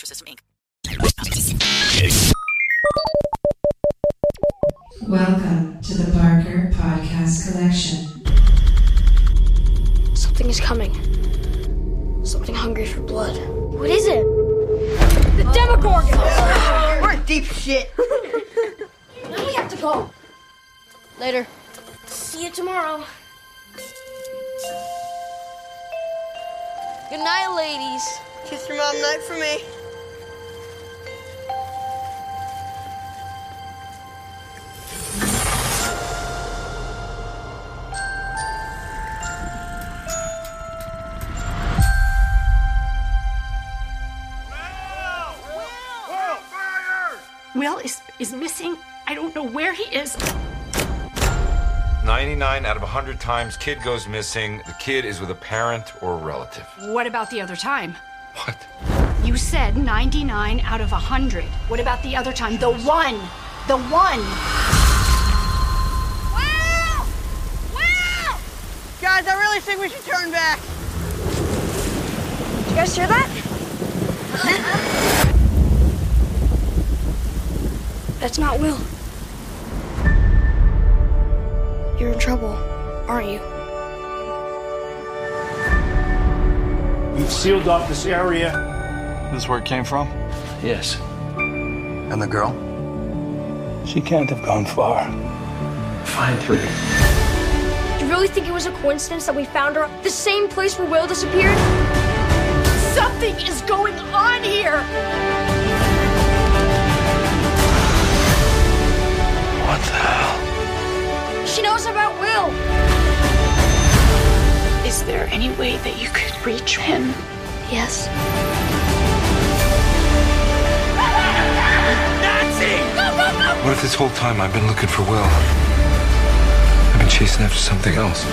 Inc. Welcome to the Barker Podcast Collection. Something is coming. Something hungry for blood. What is it? The Demogorgon! We're in deep shit. now we have to go. Later. See you tomorrow. Good night, ladies. Kiss your mom night for me. Is. 99 out of 100 times, kid goes missing. The kid is with a parent or a relative. What about the other time? What? You said 99 out of 100. What about the other time? The one! The one! Wow! Wow! Guys, I really think we should turn back. You guys hear that? That's not Will. Trouble, aren't you? We've sealed off this area. This is where it came from? Yes. And the girl? She can't have gone far. Find her. Do you really think it was a coincidence that we found her the same place where Will disappeared? Something is going on here! Yes. What if this whole time I've been looking for Will? I've been chasing after something else.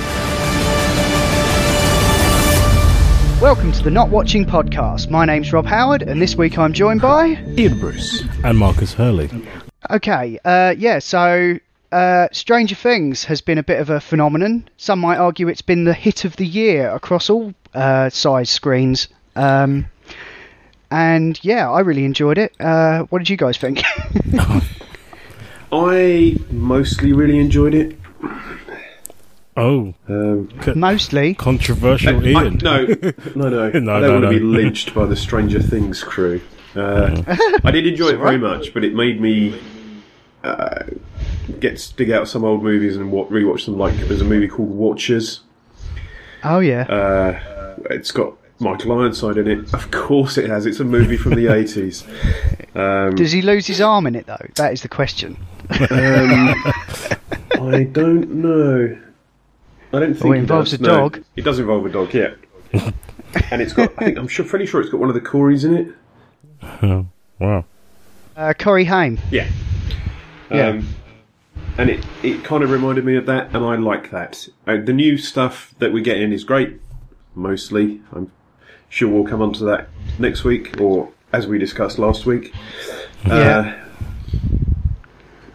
Welcome to the Not Watching Podcast. My name's Rob Howard, and this week I'm joined by. Ian Bruce and Marcus Hurley. Okay, uh, yeah, so uh, Stranger Things has been a bit of a phenomenon. Some might argue it's been the hit of the year across all uh, size screens. Um, and yeah, I really enjoyed it. Uh, what did you guys think? I mostly really enjoyed it. Oh, Um, Mostly. controversial I- Ian. no, no, no. No, I don't no, want to be lynched by the Stranger Things crew. Uh, I did enjoy it very much, but it made me uh, get dig out some old movies and wa- rewatch them. Like there's a movie called Watchers. Oh yeah. Uh, it's got Michael Ironside in it. Of course, it has. It's a movie from the 80s. Um, Does he lose his arm in it though? That is the question. um, I don't know. I don't think Oh, it involves does, a no. dog. It does involve a dog, yeah. and it's got. I think I'm sure, pretty sure it's got one of the Corys in it. Oh, wow. Uh, Corey Haim. Yeah. Yeah. Um, and it, it kind of reminded me of that, and I like that. Uh, the new stuff that we're getting is great, mostly. I'm sure we'll come onto that next week, or as we discussed last week. Yeah. Uh,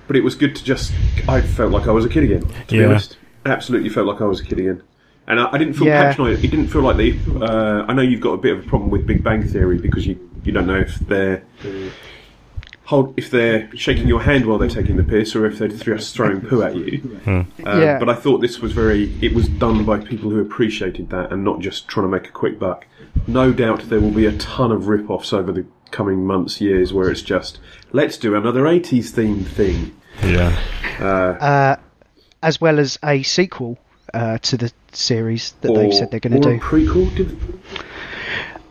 but it was good to just. I felt like I was a kid again, to be honest. Absolutely felt like I was a kid again. And I, I didn't feel Yeah. patronised. It didn't feel like they. Uh, I know you've got a bit of a problem with Big Bang Theory because you, you don't know if they're hold if they're shaking your hand while they're taking the piss or if they're just throwing poo at you. Uh, Yeah. But I thought this was very. It was done by people who appreciated that and not just trying to make a quick buck. No doubt there will be a ton of rip-offs over the coming months, years, where it's just let's do another '80s themed thing. Yeah. Uh, uh, as well as a sequel uh, to the series that they've said they're going to do. prequel. Did,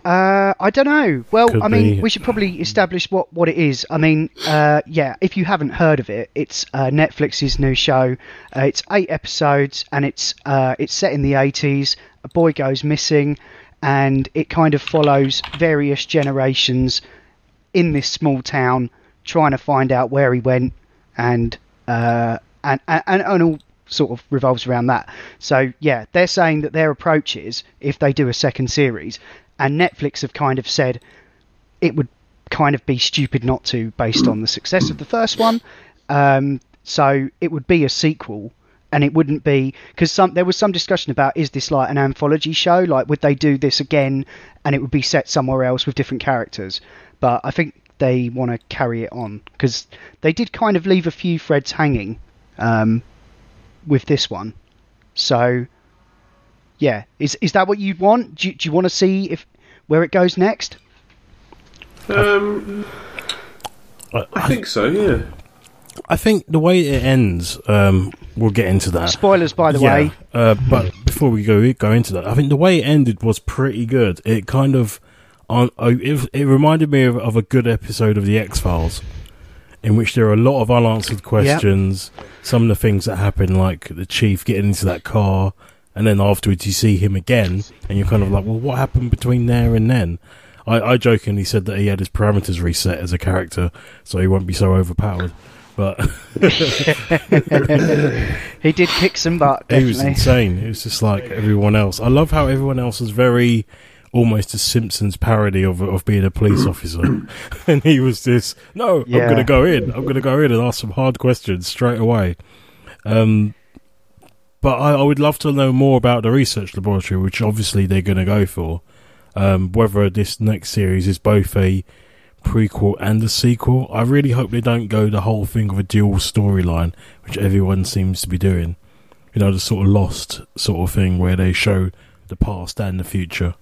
Uh, I don't know. Well, Could I mean, be. we should probably establish what, what it is. I mean, uh, yeah, if you haven't heard of it, it's uh, Netflix's new show. Uh, it's eight episodes, and it's uh, it's set in the eighties. A boy goes missing, and it kind of follows various generations in this small town trying to find out where he went, and uh, and, and and all sort of revolves around that. So yeah, they're saying that their approach is if they do a second series, and Netflix have kind of said it would kind of be stupid not to based on the success of the first one. Um, so it would be a sequel. And it wouldn't be because some there was some discussion about is this like an anthology show? Like would they do this again, and it would be set somewhere else with different characters? But I think they want to carry it on because they did kind of leave a few threads hanging um, with this one. So, yeah, is is that what you want? Do you, do you want to see if where it goes next? um, I, I think so. Yeah. I think the way it ends, um, we'll get into that. Spoilers, by the Yeah, way. Uh, but before we go go into that, I think the way it ended was pretty good. It kind of, on uh, it, it reminded me of, of a good episode of the X Files, in which there are a lot of unanswered questions. Some of the things that happen, like the chief getting into that car, and then afterwards you see him again, and you're kind of like, well, what happened between there and then? I, I jokingly said that he had his parameters reset as a character, so he won't be so overpowered. But he did kick some butt. he was insane. It was just like everyone else. I love how everyone else was very almost a Simpsons parody of of being a police officer, and he was this. No, I'm going to go in. I'm going to go in and ask some hard questions straight away. Um, but I, I would love to know more about the research laboratory, which obviously they're going to go for. Um, whether this next series is both a prequel and a sequel. I really hope they don't go the whole thing of a dual storyline, which everyone seems to be doing. You know, the sort of lost sort of thing where they show the past and the future,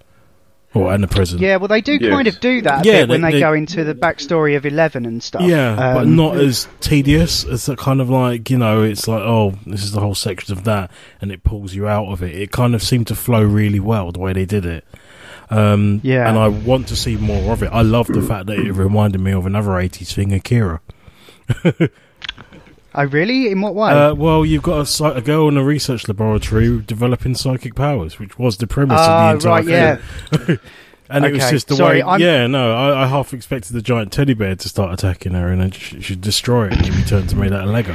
or and the present. Yeah, well, they do Yes. kind of do that a Yeah, bit when they- they, they- go into the backstory of Eleven and stuff. Yeah, but Um, not as tedious as that kind of like you know. It's like oh, this is the whole section of that, and it pulls you out of it. It kind of seemed to flow really well the way they did it. Um, Yeah. and I want to see more of it. I love the fact that it reminded me of another '80s thing, Akira. Oh, really? In what way? Uh, well, you've got a, a girl in a research laboratory developing psychic powers, which was the premise Ah, of the entire right, yeah. thing. and it was just the sorry, way. I'm- Yeah, no, I, I half expected the giant teddy bear to start attacking her, and then she should destroy it, and he turned to made out of Lego.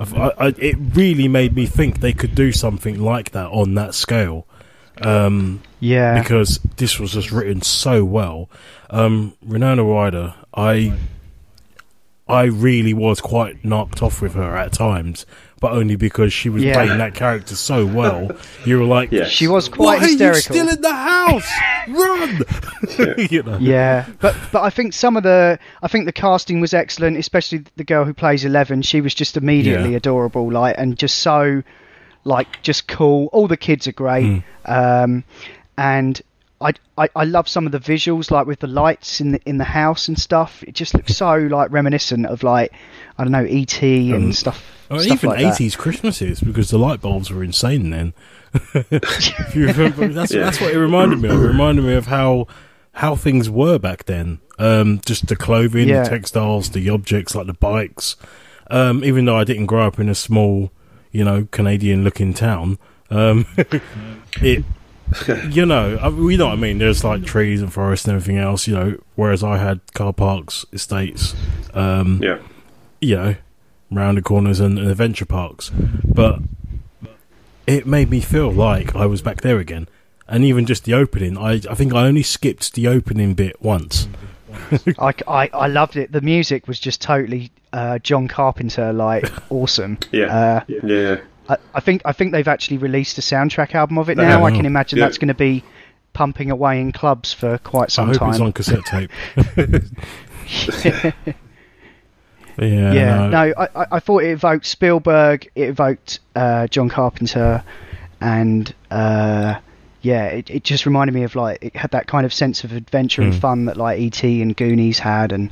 I, I, I- it really made me think they could do something like that on that scale. Um, yeah. because this was just written so well. Um, Winona Ryder, I, I really was quite knocked off with her at times, but only because she was Yeah. playing that character so well. You were like, Yeah. she was "Why quite are you hysterical. still in the house? Run!" you know. Yeah, but but I think some of the I think the casting was excellent, especially the girl who plays Eleven. She was just immediately Yeah. adorable, like and just so like just cool. All the kids are great, um, and I, I I love some of the visuals, like with the lights in the in the house and stuff. It just looks so like reminiscent of like I don't know ET and Um, stuff. Or stuff even like that. 80s Christmases because the light bulbs were insane then. if you remember, that's, Yeah. that's what it reminded me of. It reminded me of how how things were back then. Um, just the clothing, Yeah. the textiles, the objects like the bikes. Um, even though I didn't grow up in a small, you know, Canadian looking town, um, it. You know, I, you know what I mean. There's like trees and forests and everything else. You know, whereas I had car parks, estates, um, Yeah. you know, round the corners and, and adventure parks. But it made me feel like I was back there again. And even just the opening, I, I think I only skipped the opening bit once. I, I, I loved it. The music was just totally uh, John Carpenter, like awesome. Yeah. Uh, Yeah. I, I think I think they've actually released a soundtrack album of it now. I can imagine Yeah. that's going to be pumping away in clubs for quite I some hope time. it's on cassette tape. yeah, yeah, no. no, I, I, I thought it evoked Spielberg, it evoked uh, John Carpenter, and uh, yeah, it, it just reminded me of like it had that kind of sense of adventure and Hmm. fun that like ET and Goonies had, and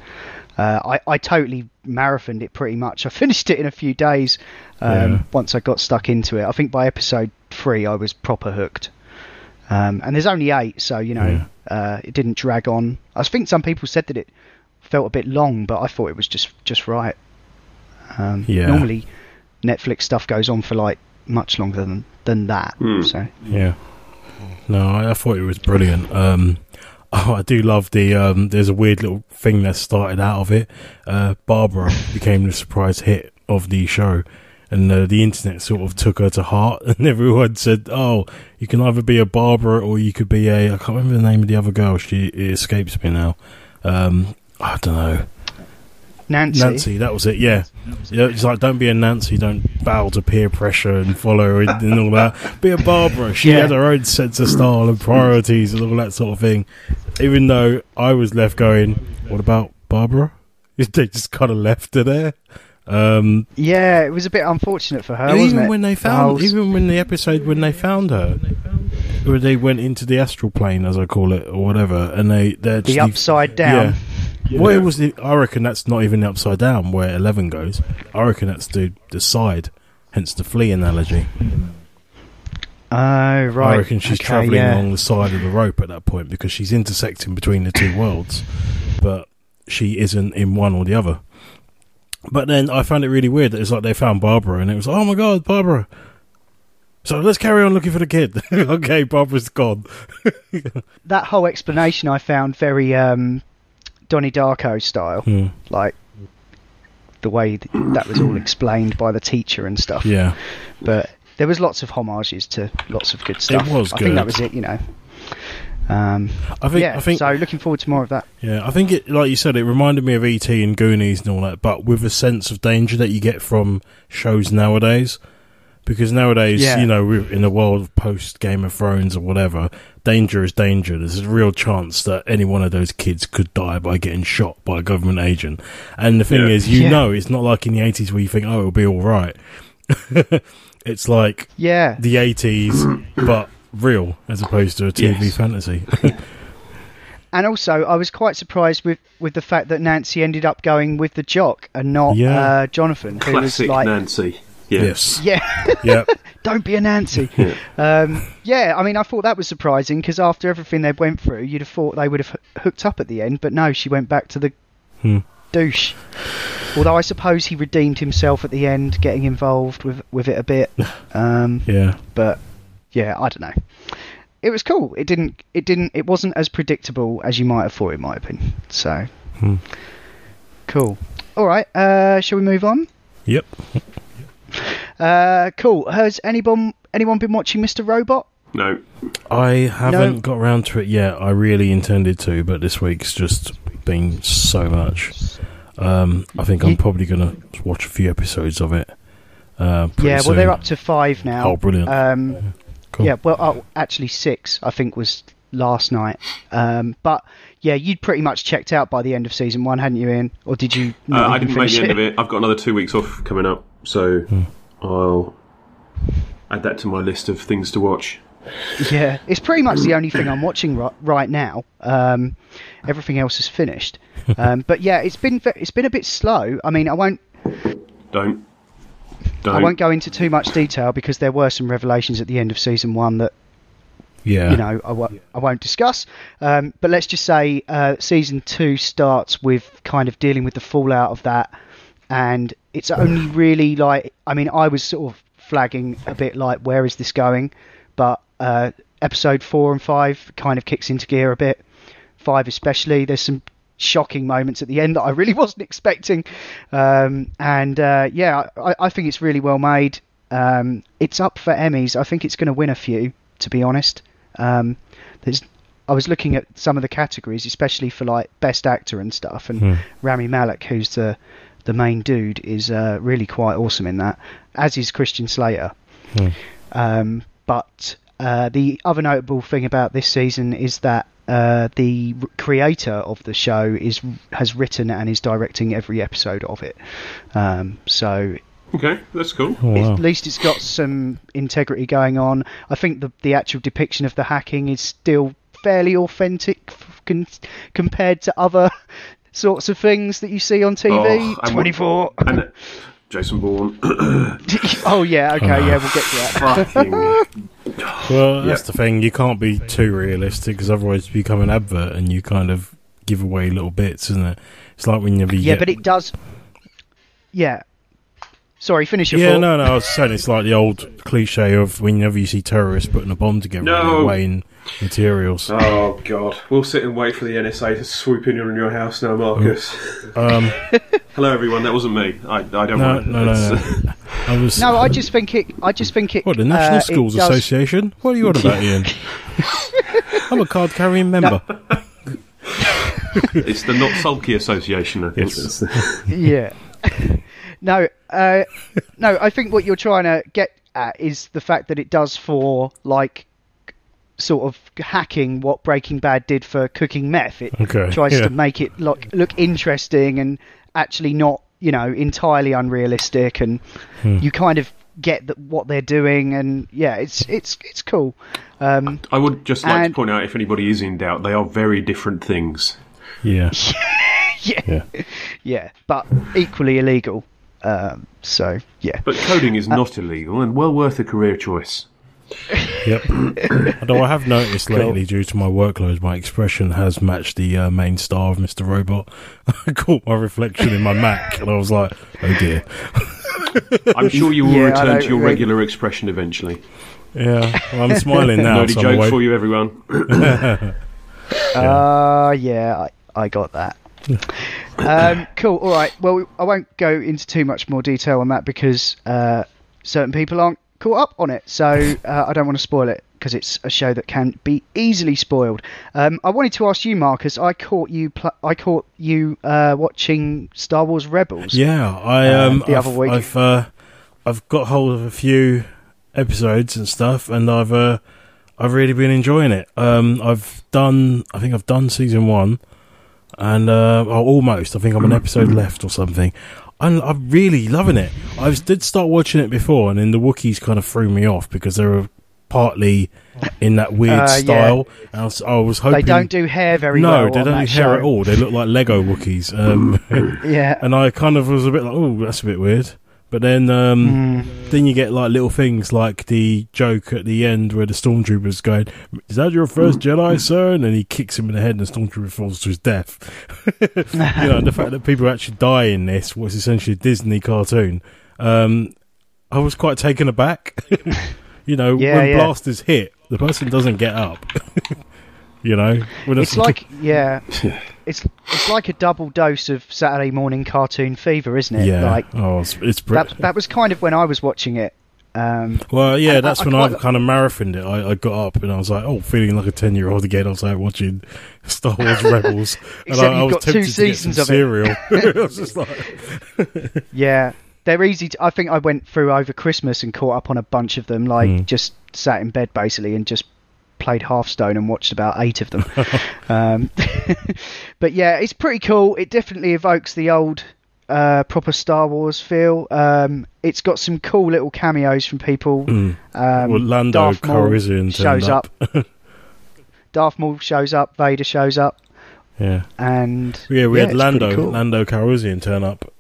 uh, I I totally marathoned it pretty much. I finished it in a few days um, Yeah. once I got stuck into it. I think by episode three I was proper hooked. Um, and there's only eight, so you know uh, it didn't drag on. I think some people said that it felt a bit long, but I thought it was just just right. Um, Yeah. Normally, Netflix stuff goes on for like much longer than than that. Hmm. So Yeah. No, I, I thought it was brilliant. Um, oh, I do love the. Um, there's a weird little thing that started out of it. Uh, Barbara became the surprise hit of the show, and uh, the internet sort of took her to heart, and everyone said, "Oh, you can either be a Barbara or you could be a." I can't remember the name of the other girl. She it escapes me now. Um, I don't know. Nancy. Nancy, that was it. Yeah, yeah. It's like don't be a Nancy, don't bow to peer pressure and follow and, and all that. Be a Barbara. She Yeah. had her own sense of style and priorities and all that sort of thing. Even though I was left going, what about Barbara? They just kind of left her there. Um, Yeah, it was a bit unfortunate for her. wasn't even it? when they found, whole- even when the episode when they found her, where they went into the astral plane, as I call it, or whatever, and they they're the upside down. yeah. Well, it was the. I reckon that's not even the upside down where eleven goes. I reckon that's the the side, hence the flea analogy. Oh right. I reckon she's Okay, travelling yeah. along the side of the rope at that point because she's intersecting between the two worlds, but she isn't in one or the other. But then I found it really weird that it's like they found Barbara and it was oh my god Barbara. So let's carry on looking for the kid. okay, Barbara's gone. That whole explanation I found very um, Donnie Darko style, Hmm. like the way th- that was all explained by the teacher and stuff. Yeah. But there was lots of homages to lots of good stuff. It was I think that was it. You know. Um, I think. yeah. I think. so. Looking forward to more of that. Yeah, I think it, like you said, it reminded me of ET and Goonies and all that, but with a sense of danger that you get from shows nowadays. Because nowadays, Yeah. you know, we're in the world of post Game of Thrones or whatever, danger is danger. There's a real chance that any one of those kids could die by getting shot by a government agent. And the thing Yeah. is, you Yeah. know, it's not like in the 80s where you think, oh, it'll be all right. it's like Yeah. the 80s, but real as opposed to a TV Yes. fantasy. And also, I was quite surprised with, with the fact that Nancy ended up going with the jock and not Yeah. uh, Jonathan, who Classic was like, Nancy. Yeah. yes. yeah, Yeah. don't be a Nancy. Yeah. Um, yeah, I mean, I thought that was surprising because after everything they went through, you'd have thought they would have h- hooked up at the end, but no, she went back to the Hmm. douche. Although I suppose he redeemed himself at the end, getting involved with with it a bit. Um, Yeah. but yeah, I don't know. It was cool. It didn't. It didn't. It wasn't as predictable as you might have thought it might have been. So Hmm. cool. All right. Uh, shall we move on? Yep. Uh, cool. Has anyone anyone been watching Mr. Robot? No. I haven't No. got around to it yet. I really intended to, but this week's just been so much. Um, I think I'm probably going to watch a few episodes of it. Uh, Yeah. Well, soon. they're up to five now. Oh, brilliant. Um, Cool. Yeah. Well, oh, actually six. I think was last night. Um, but yeah, you'd pretty much checked out by the end of season one, hadn't you, Ian? Or did you? Uh, I even didn't make finish the end of it. I've got another two weeks off coming up, so Hmm. I'll add that to my list of things to watch. Yeah, it's pretty much the only thing I'm watching ri- right now. Um, everything else is finished. Um, but yeah, it's been it's been a bit slow. I mean, I won't Don't. Don't. I won't go into too much detail because there were some revelations at the end of season one that yeah. you know I w- I won't discuss. Um, but let's just say uh, season two starts with kind of dealing with the fallout of that, and it's only really like I mean I was sort of flagging a bit like where is this going, but uh, episode four and five kind of kicks into gear a bit. Five especially, there's some shocking moments at the end that I really wasn't expecting, um, and uh, yeah, I, I think it's really well made. Um, it's up for Emmys. I think it's going to win a few, to be honest. Um, there's, I was looking at some of the categories, especially for like best actor and stuff, and Hmm. Rami Malek, who's the the main dude, is uh, really quite awesome in that, as is Christian Slater. Hmm. Um, but uh, the other notable thing about this season is that uh, the creator of the show is has written and is directing every episode of it. Um, so Okay, that's cool. Oh, wow. At least it's got some integrity going on. I think the the actual depiction of the hacking is still fairly authentic f- con- compared to other sorts of things that you see on TV. Oh, Twenty four. And Jason Bourne. oh yeah, okay, yeah, we'll get to that. Fucking. Well, that's Yeah. the thing. You can't be too realistic because otherwise you become an advert and you kind of give away little bits, isn't it? It's like whenever you're. yeah, get... but it does. Yeah. Sorry, finish your Yeah, thought. no, no. I was saying it's like the old cliche of whenever you see terrorists putting a bomb together, No. they're weighing materials. Oh god, we'll sit and wait for the NSA to swoop in on your house now, Marcus. Um, Hello, everyone. That wasn't me. I, I don't no, want. no, no, no. I was. No, I just think it. I just think it. What the National uh, Schools does- Association? What are you on about, Ian? I'm a card carrying member. it's the Not Sulky Association. I think. Yes. Yeah. No, uh, no. I think what you're trying to get at is the fact that it does for like sort of hacking what Breaking Bad did for cooking meth. It Okay, tries yeah. to make it look look interesting and actually not you know entirely unrealistic, and Hmm. you kind of get that what they're doing, and yeah, it's it's it's cool. Um, I would just like And- to point out, if anybody is in doubt, they are very different things. Yeah. yeah, Yeah. yeah, but equally illegal. Um, so yeah. But coding Uh, is not illegal and well worth a career choice. Yep. Although I have noticed lately, due to my workload, my expression has matched the uh, main star of Mr. Robot. I caught my reflection in my Mac, and I was like, "Oh dear." I'm sure you will Yeah, return to your regular expression eventually. Yeah, well, I'm smiling now. Nerdy so I'm joke away- for you, everyone. Uh, yeah, I, I got that. Um, cool. All right. Well, I won't go into too much more detail on that because uh, certain people aren't caught up on it, so uh, I don't want to spoil it because it's a show that can be easily spoiled. Um, I wanted to ask you, Marcus. I caught you. Pl- I caught you uh, watching Star Wars Rebels. Yeah, I Uh, um, the I've, other week. I've uh, I've got hold of a few episodes and stuff, and I've uh, I've really been enjoying it. Um, I've done, I think I've done season one, and uh, oh, almost. I think I'm an episode left or something. I'm, I'm really loving it. I did start watching it before, and then the Wookiees kind of threw me off because they were partly in that weird Uh, yeah. style. And I was, I was hoping They don't do hair very no, well. they on don't do hair show. at all. They look like Lego Wookiees. Um, Yeah. and I kind of was a bit like, oh, that's a bit weird. But then, um, then you get like little things like the joke at the end where the stormtrooper's going, "Is that your first Jedi, sir?" And then he kicks him in the head, and the stormtrooper falls to his death. you know, and the fact that people actually die in this was essentially a Disney cartoon. Um, I was quite taken aback. you know, Yeah, when yeah. blasters hit, the person doesn't get up. you know, when It's like yeah, it's it's like a double dose of Saturday morning cartoon fever, isn't it? yeah, Like oh, it's, it's br- that that was kind of when I was watching it. Um, Well, yeah, that's I when I, kind of marathoned it. I, I got up and I was like, oh, feeling like a 10 year old again. I was like watching Star Wars Rebels. and I, was got two tempted to get seasons some of it. cereal. I was just like, yeah, they're easy. To, I think I went through over Christmas and caught up on a bunch of them. Like Hmm. just sat in bed basically and just played Hearthstone and watched about eight of them. um, but yeah, it's pretty cool. It definitely evokes the old. Uh, proper Star Wars feel. Um, it's got some cool little cameos from people. Um, well, Lando Calrissian shows up. up. Darth Maul shows up. Vader shows up, yeah. and Yeah, we had Lando, cool. Lando Calrissian turn up.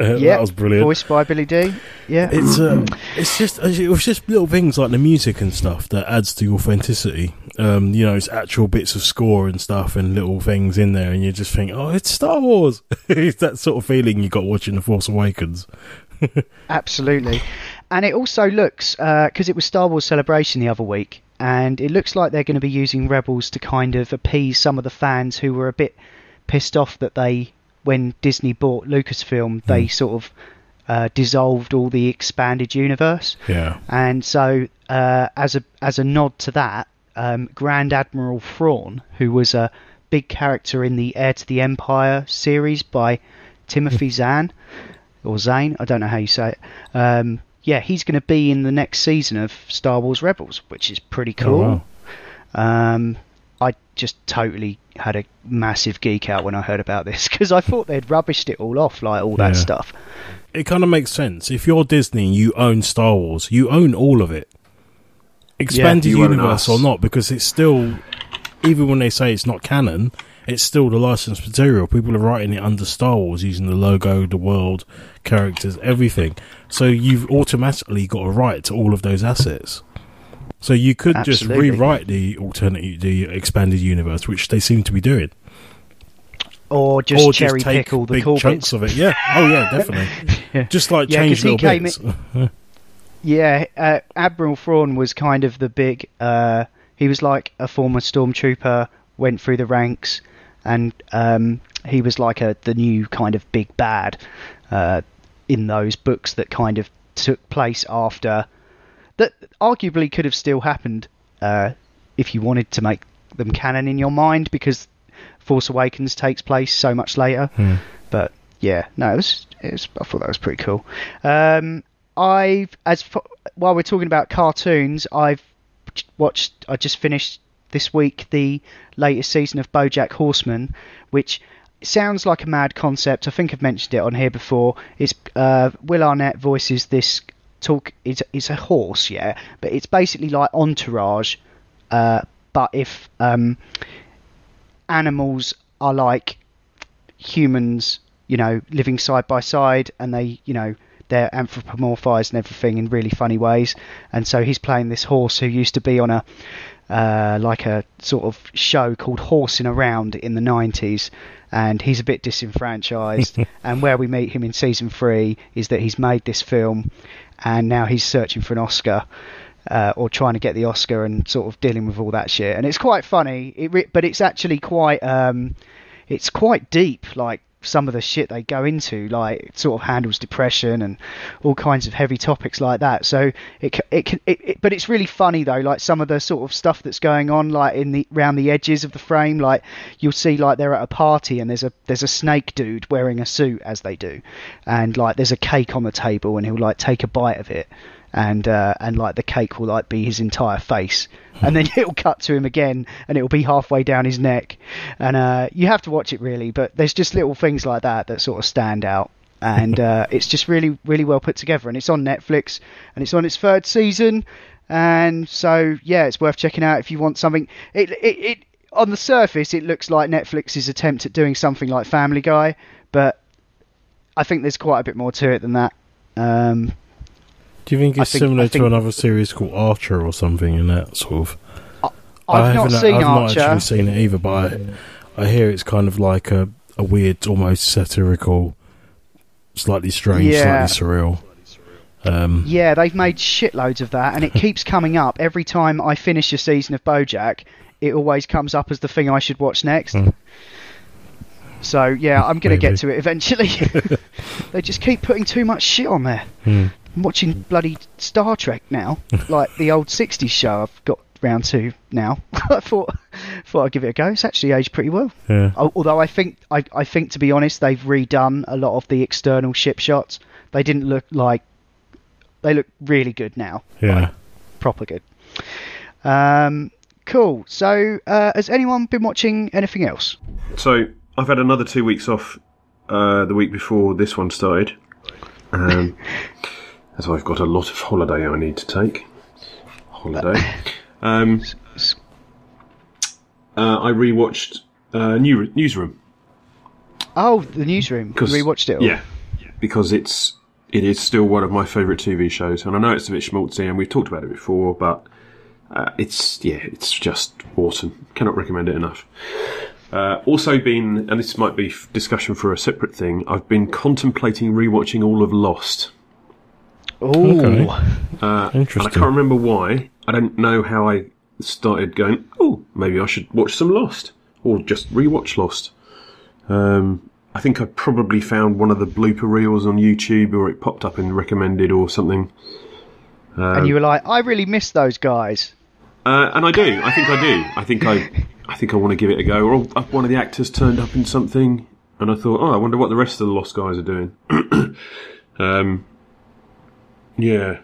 Uh, Yeah, that was brilliant. Voiced by Billy Dee Yeah, It's uh, it's just it was just little things like the music and stuff that adds to authenticity. Um, you know, it's actual bits of score and stuff and little things in there, and you just think, oh, it's Star Wars. it's that sort of feeling you got watching The Force Awakens. absolutely. And it also looks because it was Star Wars Celebration the other week, and it looks like they're going to be using Rebels to kind of appease some of the fans who were a bit pissed off that they, when Disney bought Lucasfilm, they sort of uh, dissolved all the expanded universe. Yeah. And so, uh, as a as a nod to that, um, Grand Admiral Thrawn, who was a big character in the Heir to the Empire series by Timothy Zahn or Zane, I don't know how you say it. Um, yeah, he's going to be in the next season of Star Wars Rebels, which is pretty cool. Oh, wow. Um, I just totally had a massive geek out when I heard about this because I thought they'd rubbished it all off, like all that Yeah. stuff. It kind of makes sense. If you're Disney and you own Star Wars, you own all of it. Expanded you own universe or not, because it's still, even when they say it's not canon, it's still the licensed material. People are writing it under Star Wars using the logo, the world, characters, everything. So you've automatically got a right to all of those assets. So you could just rewrite the alternate, the expanded universe, which they seem to be doing, Or just or cherry just take pick all the big cool chunks bits. of it. Yeah. Oh yeah, definitely. Just like Yeah, change little bits. Yeah, uh, Admiral Thrawn was kind of the big. Uh, he was like a former stormtrooper, went through the ranks, and um, he was like a the new kind of big bad uh, in those books that kind of took place after. That arguably could have still happened uh, if you wanted to make them canon in your mind, because Force Awakens takes place so much later. But yeah, no, it was, it was. I thought that was pretty cool. Um, I've as fo- while we're talking about cartoons, I've watched. I just finished this week the latest season of BoJack Horseman, which sounds like a mad concept. I think I've mentioned it on here before. It's uh, Will Arnett voices this talk. It's it's a horse, yeah, but it's basically like Entourage, uh, but if um, animals are like humans, you know, living side by side, and they, you know, they're anthropomorphized and everything in really funny ways. And so he's playing this horse who used to be on a uh, like a sort of show called Horsing Around in the 90s, and he's a bit disenfranchised. and where we meet him in season three is that he's made this film, and now he's searching for an Oscar. Uh, or trying to get the Oscar and sort of dealing with all that shit, and it's quite funny. It but it's actually quite um, it's quite deep. Like some of the shit they go into, like sort of handles depression and all kinds of heavy topics like that. So it it can, it, it but it's really funny though. Like some of the sort of stuff that's going on, like in the around the edges of the frame, like you'll see like they're at a party and there's a there's a snake dude wearing a suit as they do, and like there's a cake on the table and he'll like take a bite of it. And uh, and like the cake will like be his entire face, and then it'll cut to him again, and it'll be halfway down his neck, and uh, you have to watch it really. But there's just little things like that that sort of stand out, and uh, it's just really really well put together, and it's on Netflix, and it's on its third season, and so yeah, it's worth checking out if you want something. It it, it on the surface it looks like Netflix's attempt at doing something like Family Guy, but I think there's quite a bit more to it than that. Um, Do you think it's think- similar think- to another series called Archer or something in that sort of? I've I not seen I've Archer. not actually seen it either, but I, I hear it's kind of like a, a weird, almost satirical, slightly strange, Yeah. slightly surreal. Um, Yeah, they've made shitloads of that, and it keeps coming up every time I finish a season of BoJack. It always comes up as the thing I should watch next. Hmm. So yeah, I'm gonna get to it eventually. they just keep putting too much shit on there. Hmm. I'm watching bloody Star Trek now, like the old '60s show. I've got round to now. I thought thought I'd give it a go. It's actually aged pretty well. Yeah. Although I think I, I think to be honest, they've redone a lot of the external ship shots. They didn't look like they look really good now. Yeah. Proper good. Um, cool. So, uh, has anyone been watching anything else? So I've had another two weeks off uh, the week before this one started, um, as I've got a lot of holiday I need to take. Holiday. Um, uh, I rewatched uh, New Newsroom. Oh, the newsroom. You rewatched it all. Yeah, because it's it is still one of my favourite TV shows, and I know it's a bit schmaltzy, and we've talked about it before, but uh, it's yeah, it's just awesome. Cannot recommend it enough. Uh, also, been and this might be f- discussion for a separate thing. I've been contemplating rewatching all of Lost. Ooh. Okay. Uh, and I can't remember why. I don't know how I started going. Oh, maybe I should watch some Lost, or just rewatch Lost. Um, I think I probably found one of the blooper reels on YouTube, or it popped up in recommended or something. Um, and you were like, I really miss those guys. uh, and I do. I think I do. I think I. I think I want to give it a go. Or uh, one of the actors turned up in something, and I thought, oh, I wonder what the rest of the Lost guys are doing. um, yeah.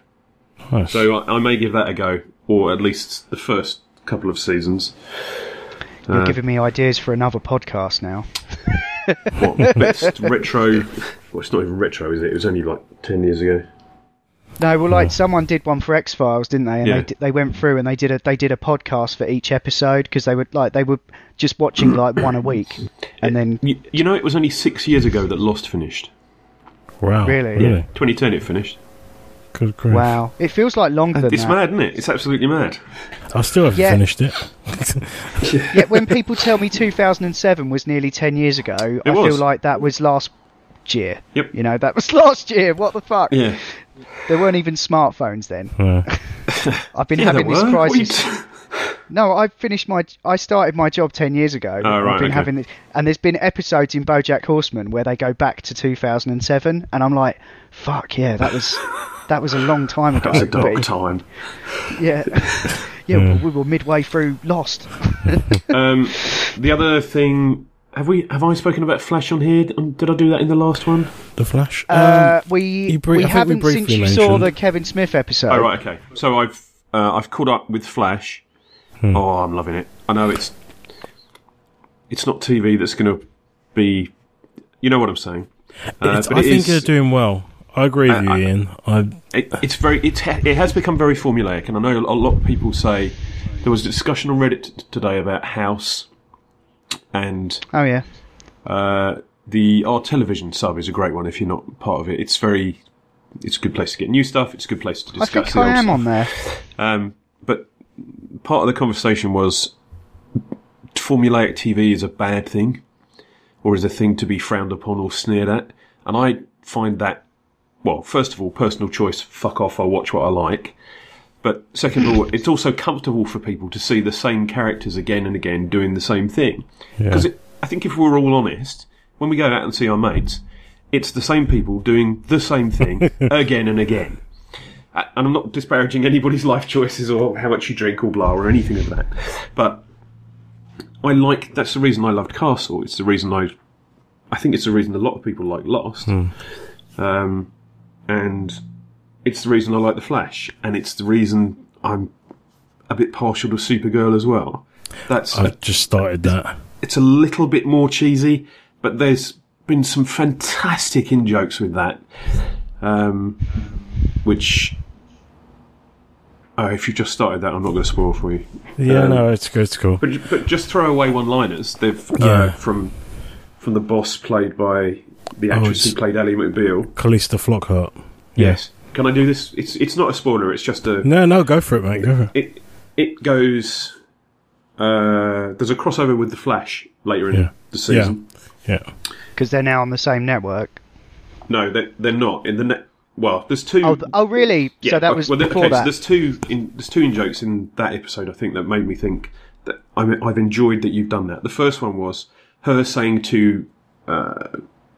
Nice. So I, I may give that a go, or at least the first couple of seasons. You're Uh, giving me ideas for another podcast now. what best retro? Well, it's not even retro, is it? It was only like ten years ago. No, well, like someone did one for X Files, didn't they? And Yeah. they they went through and they did a they did a podcast for each episode because they were like they were just watching like one a week, and then You, you know, it was only six years ago that Lost finished. Wow. Really? Yeah, 2010 it finished. Good grief. wow, it feels like longer than It's that. mad, isn't it? It's absolutely mad. I still haven't Yeah. finished it. Yet when people tell me 2007 was nearly 10 years ago, I was. feel like that was last year. Yep. You know, that was last year. What the fuck? Yeah. There weren't even smartphones then. Yeah. I've been Yeah, having there this were. What are you crisis. No, I finished my. I started my job ten years ago. Oh, right, I've been okay. having it, and there's been episodes in BoJack Horseman where they go back to 2007, and I'm like, "Fuck yeah, that was that was a long time ago." That was a but dark time. Yeah, yeah, but we were midway through Lost. Um, the other thing, have we have I spoken about Flash on here? Um, Did I do that in the last one? The Flash. Uh, Um, we you bri- we I think we haven't since briefly you saw the Kevin Smith episode. Oh right, okay. So I've uh, I've caught up with Flash. Hmm. Oh, I'm loving it. I know it's it's not TV that's going to be. You know what I'm saying? Uh, It's- but I it think is- you're doing well. I agree with Uh, you, I- Ian. I, it, it's very it, it has become very formulaic, and I know a lot of people say there was a discussion on Reddit t- today about House, and Oh yeah. uh, the our television sub is a great one if you're not part of it. It's very it's a good place to get new stuff. It's a good place to discuss. I discuss. think the I old am stuff. on there. Um, but part of the conversation was formulaic TV is a bad thing, or is a thing to be frowned upon or sneered at. And I find that, well, first of all, personal choice. Fuck off. I'll watch what I like. But second of all, it's also comfortable for people to see the same characters again and again doing the same thing. Yeah. Because I think if we're all honest, when we go out and see our mates, it's the same people doing the same thing again and again. Uh, And I'm not disparaging anybody's life choices or how much you drink or blah or anything of that. But I like, that's the reason I loved Castle. It's the reason I, I think it's the reason a lot of people like Lost. Um, and it's the reason I like The Flash. And it's the reason I'm a bit partial to Supergirl as well. That's, I've just started that. it's a little bit more cheesy, but there's been some fantastic in jokes with that. Um, which, oh, if you just started that, I'm not going to spoil for you. Yeah, Um, no, it's good. It's cool. But, but just throw away one-liners. They've uh, from from the boss played by the Oh, actress who played Ally McBeal. Calista Flockhart. Yes. Can I do this? It's it's not a spoiler. It's just a No, no, go for it, mate. Go for it. it it goes. Uh, there's a crossover with the Flash later in Yeah. the season. Yeah. because they're now on the same network. No, they're, they're not in the net. Well, there's two. Oh, th- oh really? so that was well, before okay, so that. there's two in there's two in jokes in that episode. I think that made me think that I'm, I've enjoyed that you've done that. The first one was her saying to uh,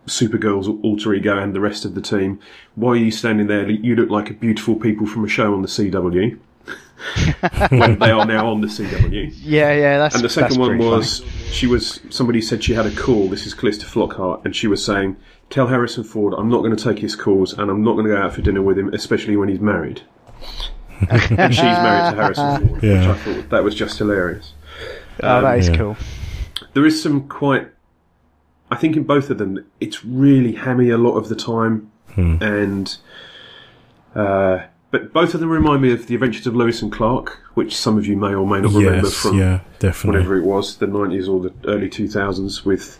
Supergirl's alter ego and the rest of the team, "Why are you standing there? You look like a beautiful people from a show on the CW." when they are now on the CW. yeah, yeah. That's And the second one pretty was she was somebody said she had a call. This is Calista Flockhart, and she was saying, "Tell Harrison Ford I'm not going to take his calls, and I'm not going to go out for dinner with him, especially when he's married." and she's married to Harrison Ford, which I thought that was just hilarious. funny. Oh, that um, is yeah. cool. There is some quite. I think in both of them, it's really hammy a lot of the time, and. Uh, but both of them remind me of the Adventures of Lois and Clark, which some of you may or may not remember Yes, from yeah, definitely. whatever it was, the nineties or the early two thousands with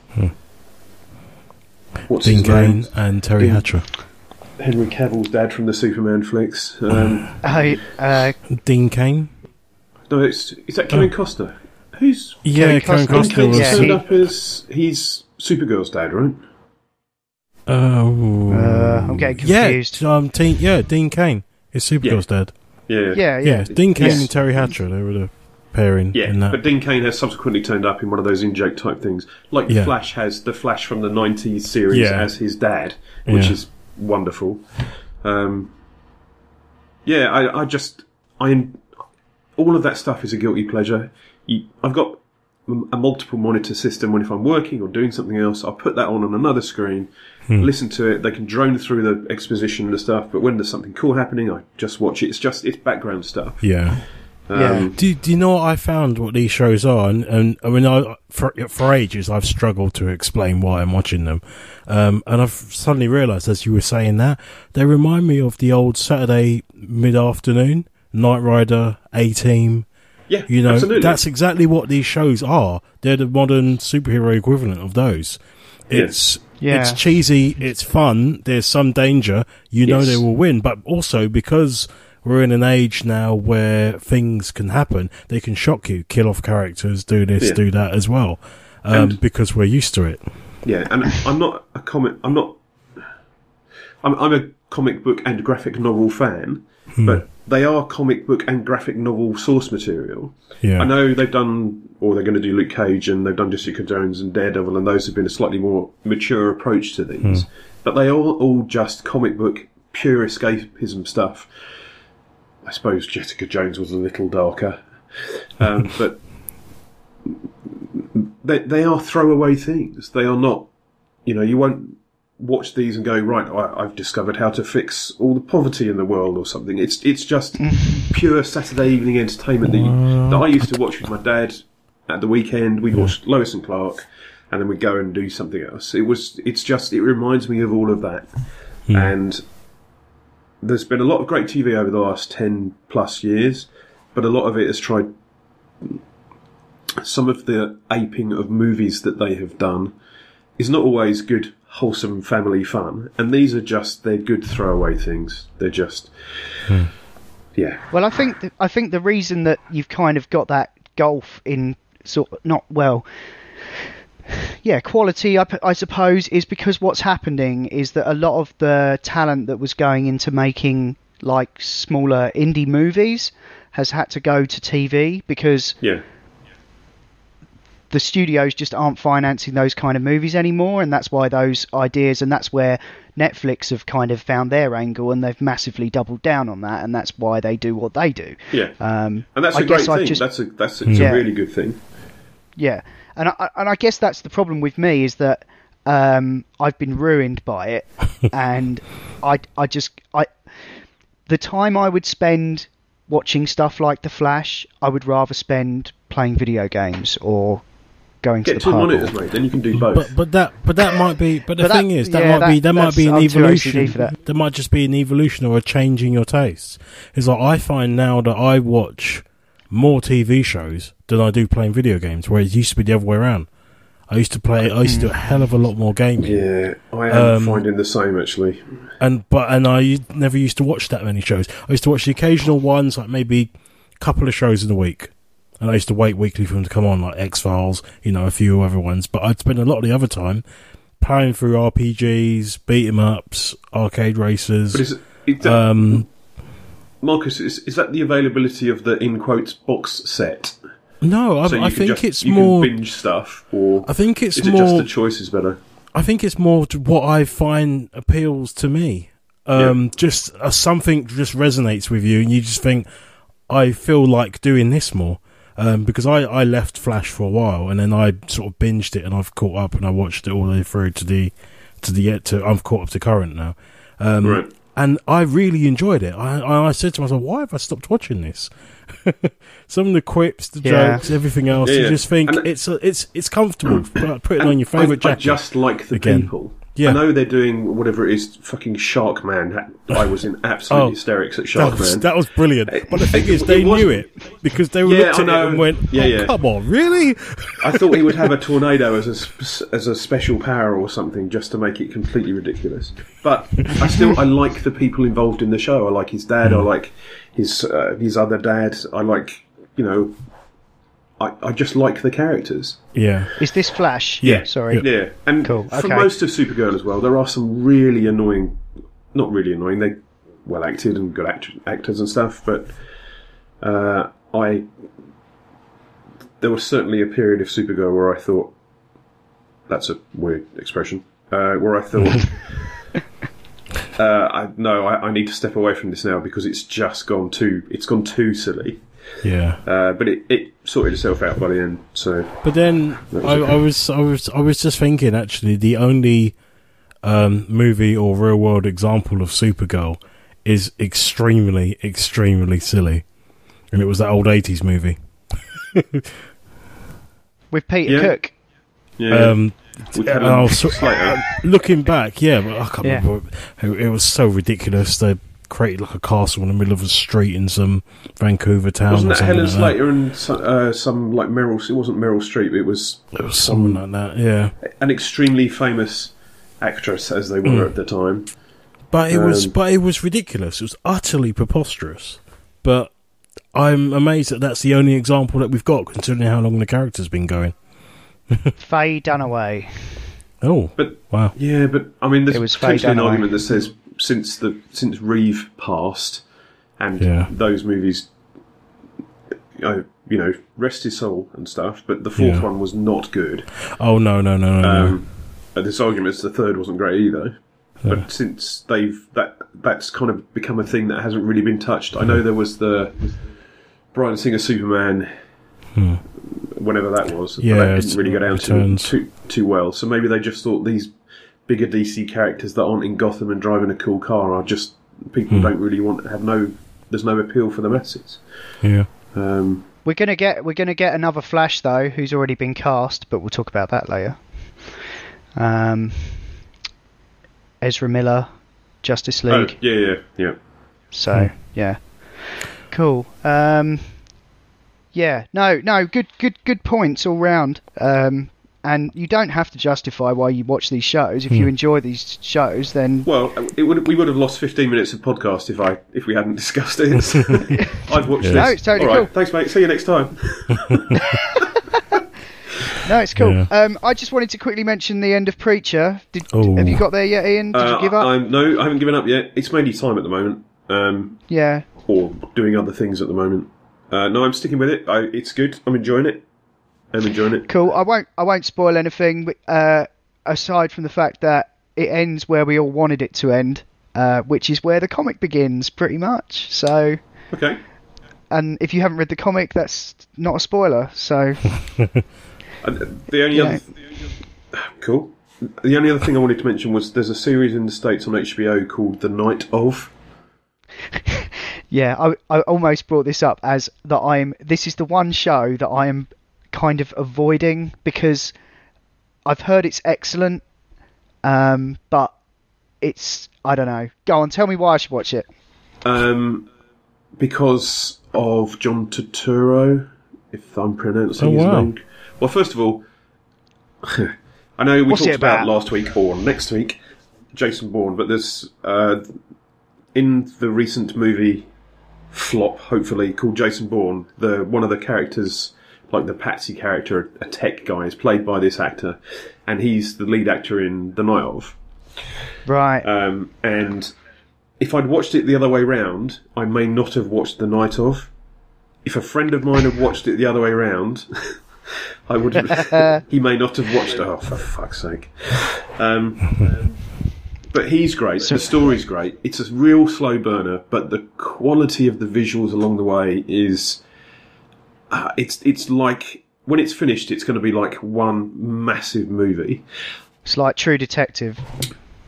what's Dean his name? Cain and Teri Dean- Hatcher. Henry Cavill's dad from the Superman flicks. Um, Oh, uh, Dean Cain? no, it's is that Kevin Costner? Who's Yeah, Kevin Kevin Costner. Costner Kevin was. Yeah, turned he- up as he's Supergirl's dad, right? Oh. uh, I'm getting confused. Yeah, um, Dean, yeah, Dean Cain. Is Supergirl's dad. Yeah, Yeah, yeah. Yeah, Dean Cain Yes. and Teri Hatcher. They were the pairing Yeah, in that. but Dean Cain has subsequently turned up in one of those in joke type things, like Yeah. Flash has the Flash from the '90s series Yeah. as his dad, which Yeah. is wonderful. Um, yeah, I, I just, I, all of that stuff is a guilty pleasure. You, I've got m- a multiple monitor system when if I'm working or doing something else, I'll put that on on another screen, Hmm. listen to it. They can drone through the exposition and the stuff, but when there's something cool happening, I just watch it. It's just it's background stuff yeah. Um, Do, do you know what I found? What these shows are, and, and I mean, I, for for ages I've struggled to explain why I'm watching them, um, and I've suddenly realised as you were saying that they remind me of the old Saturday mid afternoon Knight Rider, A Team. Yeah, you know absolutely. that's exactly what these shows are. They're the modern superhero equivalent of those. It's Yeah. it's cheesy, it's fun. There's some danger. You know Yes. they will win, but also because we're in an age now where things can happen, they can shock you, kill off characters, do this, Yeah. do that as well, um, And- because we're used to it. Yeah, and I'm not a comic. I'm not. I'm, I'm a comic book and graphic novel fan, Hmm. but they are comic book and graphic novel source material. Yeah. I know they've done, or they're going to do Luke Cage, and they've done Jessica Jones and Daredevil, and those have been a slightly more mature approach to these. Hmm. But they are all just comic book, pure escapism stuff. I suppose Jessica Jones was a little darker, um, but they they are throwaway things. They are not, you know, you won't watch these and go right. I, I've discovered how to fix all the poverty in the world or something. It's it's just pure Saturday evening entertainment that, you, that I used to watch with my dad at the weekend. We'd watch Lois and Clark, and then we'd go and do something else. It was it's just it reminds me of all of that, and there's been a lot of great TV over the last 10 plus years, but a lot of it has tried some of the aping of movies that they have done is not always good, wholesome family fun. And these are just, they're good throwaway things. They're just, yeah. Well, I think th- I think the reason that you've kind of got that gulf in sort of not well, yeah, quality I suppose is because what's happening is that a lot of the talent that was going into making like smaller indie movies has had to go to TV because Yeah. The studios just aren't financing those kind of movies anymore, and that's why those ideas, and that's where Netflix have kind of found their angle, and they've massively doubled down on that, and that's why they do what they do. Yeah. Um, And that's I a great I've thing. just- That's a, that's a, it's Yeah. a really good thing. Yeah, and I, and I guess that's the problem with me is that um, I've been ruined by it, and I I just I the time I would spend watching stuff like The Flash, I would rather spend playing video games or going to Get the two pub. or- monitors, mate. Then you can do both. But but that but that might be. But the But thing is, that yeah, might be that- that might be an I'm evolution. OCD that. There might just be an evolution or a change in your tastes. It's like I find now that I watch more TV shows than I do playing video games, where it used to be the other way around. I used to play. I used to do a hell of a lot more gaming. yeah, I am Um, finding the same actually. and but and I never used to watch that many shows. I used to watch the occasional ones, like maybe a couple of shows in a week, and I used to wait weekly for them to come on, like X Files, you know, a few other ones. But I'd spend a lot of the other time playing through RPGs, beat 'em ups, arcade races. But is, is that, um, Marcus, is, is that the availability of the in quotes box set? no, I, So I think just- it's you more. Can binge stuff, or I think it's is it more. just the choice is better? I think it's more to what I find appeals to me. Um, Just uh, something just resonates with you, and you just think, I feel like doing this more. Um, because I, I left Flash for a while, and then I sort of binged it, and I've caught up, and I watched it all the way through to the to the yet to I'm caught up to current now. Um, Right. And I really enjoyed it. I, I I said to myself, why have I stopped watching this? Some of the quips, the Yeah. jokes, everything else. Yeah, you yeah. just think And- it's it's it's comfortable. Put put it on your favourite I, I jacket. just like the again. people. Yeah. I know they're doing whatever it is, fucking Shark Man. I was in absolute Oh, hysterics at Shark that was, Man. that was brilliant. But the thing It- is, they it knew it because they Yeah, looked at it know. and went, Yeah, "Oh, yeah. come on, really?" I thought he would have a tornado as a as a special power or something, just to make it completely ridiculous. But I still I like the people involved in the show. I like his dad. I like his uh, his other dad. I like you know. I, I just like the characters. Yeah, Is this Flash? Yeah. Sorry. Yeah, and Cool, for okay. most of Supergirl as well, there are some really annoying, not really annoying. They well acted and good act- actors and stuff, but uh, I there was certainly a period of Supergirl where I thought that's a weird expression. Uh, where I thought. Uh, I no, I, I need to step away from this now because it's just gone too. It's gone too silly. yeah. Uh, but it, it sorted itself out by the end. So But then was I, okay. I was I was I was just thinking actually the only um, movie or real world example of Supergirl is extremely extremely silly. And it was that old eighties movie. With Peter Yeah. Cook. Yeah. Um, With oh, so- Slater. looking back, yeah, but I can't Yeah. remember. It, it was so ridiculous. They created like a castle in the middle of a street in some Vancouver town. Wasn't or that something Helen like that. Slater and so- uh, some like Meryl? It wasn't Meryl Streep. It was It was something like that. Yeah, an extremely famous actress, as they were Mm. at the time. but it was Um, but it was ridiculous. It was utterly preposterous. But I'm amazed that that's the only example that we've got, considering how long the character's been going. Faye Dunaway. Oh, But wow. yeah, but I mean, there's It potentially an argument that says since the since Reeve passed, and Yeah. those movies, uh, you know, rest his soul and stuff. But the fourth Yeah. one was not good. Oh no no no no no. Um, and this argument is the third wasn't great either. Yeah. But since they've that that's kind of become a thing that hasn't really been touched. I know there was the Bryan Singer Superman, whenever that was. but Hmm. Yeah, that it's- didn't really go down Returns. too, too too well. So maybe they just thought these bigger DC characters that aren't in Gotham and driving a cool car are just Hmm. people don't really want have no. There's no appeal for the masses. yeah. Um, We're gonna get we're gonna get another Flash though, who's already been cast, but we'll talk about that later. Um, Ezra Miller, Justice League. oh, League. yeah, yeah, yeah. So yeah, cool. Um, yeah, no, no, good, good, good points all round. Um, and you don't have to justify why you watch these shows. If you Hmm. enjoy these shows, then Well, it would we would have lost 15 minutes of podcast if I if we hadn't discussed it. I've watched Yeah. this. No, it's totally All right, cool. thanks, mate. See you next time. no, it's cool. Yeah. Um, I just wanted to quickly mention the end of Preacher. Did, Oh. Have you got there yet, Ian? Did Uh, you give up? I'm, no, I haven't given up yet. It's mainly time at the moment, um, yeah. Or doing other things at the moment. Uh, no, I'm sticking with it. I, it's good. I'm enjoying it. I'm enjoying it. Cool. I won't. I won't spoil anything. But, uh, aside from the fact that it ends where we all wanted it to end, uh, which is where the comic begins, pretty much. So, Okay. and if you haven't read the comic, that's not a spoiler. So, the only Yeah. other cool. The only other thing I wanted to mention was there's a series in the states on HBO called The Night of. Yeah, I, I almost brought this up as that I'm. This is the one show that I am kind of avoiding because I've heard it's excellent, um, but it's I don't know. Go on, tell me why I should watch it. Um, because of John Turturro, if I'm pronouncing Oh, his wow. name. Well, first of all, I know we What's talked about? about? last week or next week, Jason Bourne, but there's uh, in the recent movie flop, hopefully called Jason Bourne, the one of the characters, like the Patsy character, a tech guy, is played by this actor, and he's the lead actor in The Night of. Right. Um, and if I'd watched it the other way round, I may not have watched The Night of. If a friend of mine had watched it the other way round, I would. Have, he may not have watched it. Oh, for fuck's sake! Um, but he's great. the story's great. It's a real slow burner, but the quality of the visuals along the way is. Uh, it's it's like when it's finished, it's going to be like one massive movie It's like True Detective.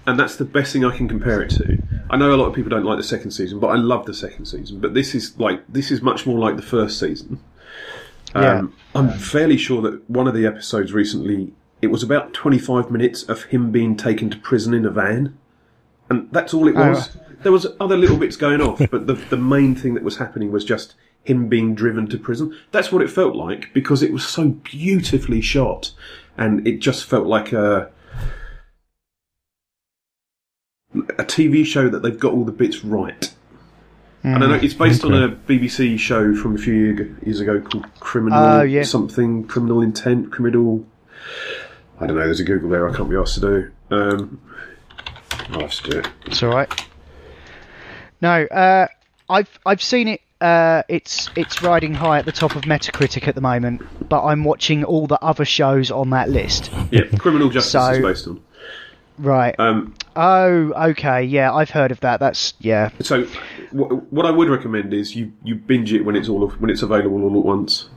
and that's the best thing I can compare it to. I know a lot of people don't like the second season, but I love the second season. But this is like this is much more like the first season. Um, I'm fairly sure that one of the episodes recently it was about 25 minutes of him being taken to prison in a van, and that's all it Oh, was. There was other little bits going off, but the the main thing that was happening was just him being driven to prison. That's what it felt like because it was so beautifully shot, and it just felt like a a TV show that they've got all the bits right. I don't know. It's based on a BBC show from a few year- years ago called Criminal Oh, yeah. something, Criminal Intent, Criminal. I don't know. There's a Google there. I can't be asked to do. Um, I'll do it. It's all right. No, uh, I've I've seen it. Uh, it's it's riding high at the top of Metacritic at the moment, but I'm watching all the other shows on that list. Yeah, Criminal Justice So- is based on. Right. Um, Oh, okay. Yeah, I've heard of that. That's yeah. so, w- what I would recommend is you, you binge it when it's all of, when it's available all at once.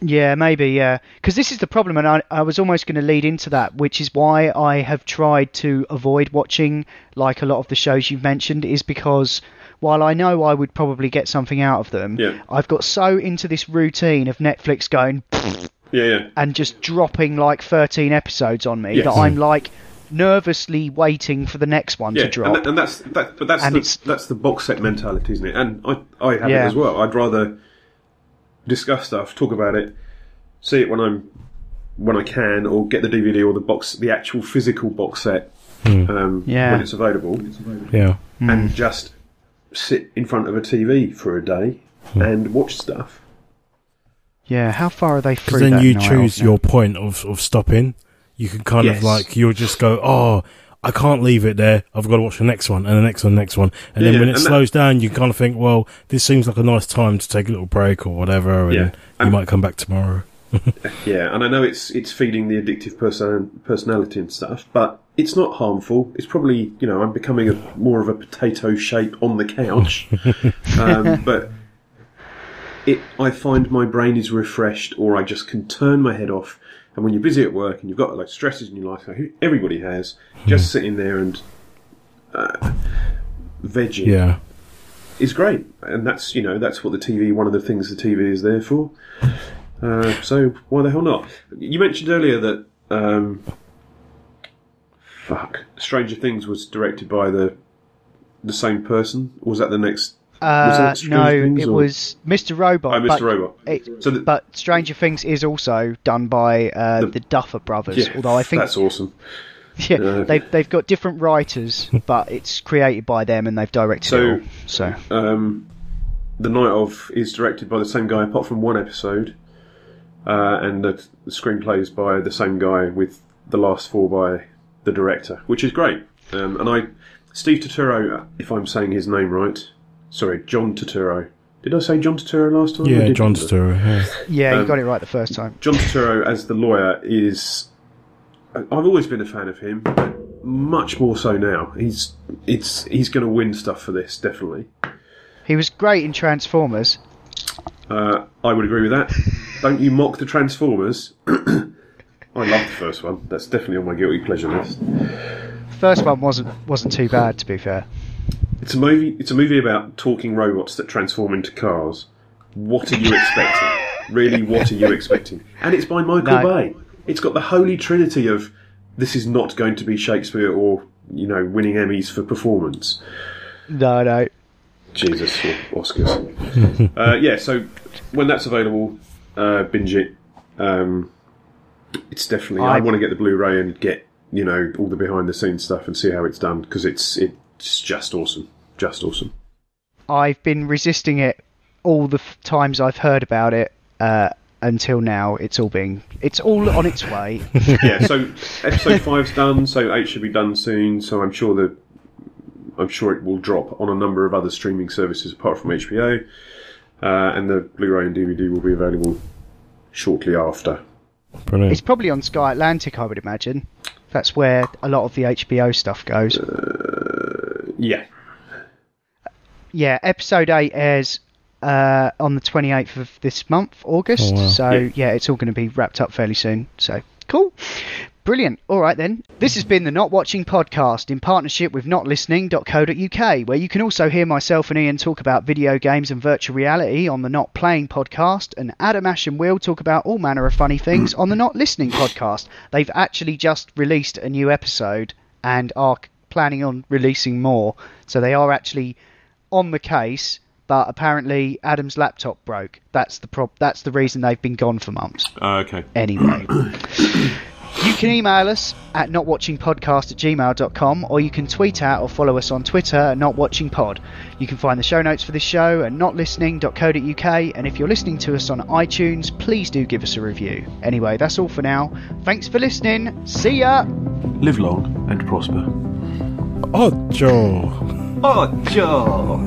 Yeah, maybe, yeah. Because this is the problem, and I, I was almost going to lead into that, which is why I have tried to avoid watching like a lot of the shows you've mentioned, is because while I know I would probably get something out of them, Yeah. I've got so into this routine of Netflix going Yeah, yeah. and just dropping like 13 episodes on me Yes. that I'm like nervously waiting for the next one Yeah, to drop. and, that, and that's that, but that's And the, that's the box set mentality, isn't it? And I I have it as well. I'd rather discuss stuff, talk about it, see it when I'm when I can, or get the DVD or the box, the actual physical box set um, Yeah. when it's available, Yeah. and just sit in front of a TV for a day and watch stuff. yeah, how far are they Because through then that you choose your point of, of stopping. You can kind Yes. of like you'll just go, oh, I can't leave it there. I've got to watch the next one and the next one, next one, and Yeah, then when it that- slows down, you kind of think, well, this seems like a nice time to take a little break or whatever, and Yeah. you And- might come back tomorrow. Yeah, and I know it's it's feeding the addictive person personality and stuff, but it's not harmful. It's probably you know I'm becoming a more of a potato shape on the couch, um, but it I find my brain is refreshed, or I just can turn my head off. And when you're busy at work and you've got like stresses in your life, like everybody has, just sitting there and uh, vegging Yeah. is great, and that's you know that's what the TV. One of the things the TV is there for. Uh, so why the hell not? You mentioned earlier that um, fuck, Stranger Things was directed by the the same person. Was that the next? Uh, no, it or- was Mr. Robot. Oh, Mr. but Robot. it- So the- but Stranger Things is also done by uh, the, Duffer Brothers. Yeah, although I think that's awesome. yeah, uh, they've they've got different writers, but it's created by them and they've directed So- it all. So Um, the Night of is directed by the same guy, apart from one episode, uh, and the, the screenplay is by the same guy with the last four by the director, which is great. Um, and I, Steve Turturro, if I'm saying his name right, sorry, John Turturro. Did I say John Turturro last time? Yeah, John didn't Turturro. Yeah. yeah, you Um, got it right the first time. John Turturro as the lawyer is. I've always been a fan of him, but much more so now. He's it's he's going to win stuff for this definitely. He was great in Transformers. Uh, I would agree with that. Don't you mock the Transformers? I love the first one. That's definitely on my guilty pleasure list. First one wasn't wasn't too bad to be fair. It's a movie. It's a movie about talking robots that transform into cars. What are you expecting? really, what are you expecting? And it's by Michael No. Bay. It's got the holy trinity of this is not going to be Shakespeare or you know winning Emmys for performance. No, no. Jesus, or Oscars. uh, yeah, so when that's available, uh, binge it. Um, it's definitely. I, I- want to get the Blu-ray and get you know all the behind-the-scenes stuff and see how it's done because it's it's just awesome, just awesome. I've been resisting it all the f- times I've heard about it uh, until now. It's all being it's all on its way. yeah, so episode five's done, so eight should be done soon. So I'm sure that I'm sure it will drop on a number of other streaming services apart from HBO, uh, and the Blu-ray and DVD will be available shortly after. Brilliant. It's probably on Sky Atlantic, I would imagine. That's where a lot of the HBO stuff goes. Yeah, Yeah, episode 8 airs uh, on the 28th of this month, August. Oh, wow. So, Yeah. yeah. it's all going to be wrapped up fairly soon. So, cool. Brilliant. All right, then. This has been the Not Watching podcast in partnership with notlistening.co.uk, where you can also hear myself and Ian talk about video games and virtual reality on the Not Playing podcast, and Adam, Ash, and Will talk about all manner of funny things on the Not Listening podcast. They've actually just released a new episode and are planning on releasing more. So, they are actually on the case, but apparently Adam's laptop broke. That's the prob- That's the reason they've been gone for months. Oh, okay. Anyway, you can email us at notwatchingpodcast at gmail.com or you can tweet out or follow us on Twitter at notwatchingpod. You can find the show notes for this show at notlistening.co.uk and if you're listening to us on iTunes, please do give us a review. Anyway, that's all for now. Thanks for listening. See ya! Live long and prosper. Oh, Joe ocho.